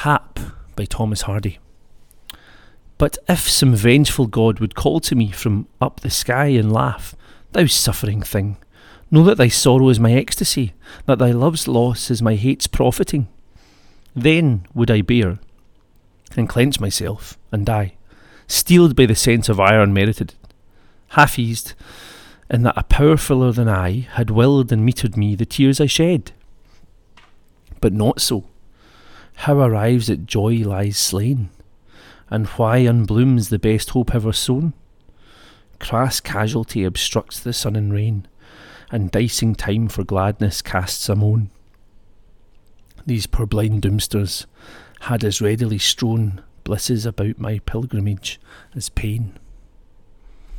Hap by Thomas Hardy. But if some vengeful god would call to me from up the sky and laugh, Thou suffering thing, know that thy sorrow is my ecstasy, that thy love's loss is my hate's profiting. Then would I bear, and clench myself, and die, steeled by the sense of iron merited, half eased, in that a power fuller than I had willed and metered me the tears I shed. But not so. How arrives at joy lies slain? and why unblooms the best hope ever sown? Crass casualty obstructs the sun and rain, and dicing time for gladness casts a moan. These purblind doomsters had as readily strown blisses about my pilgrimage as pain.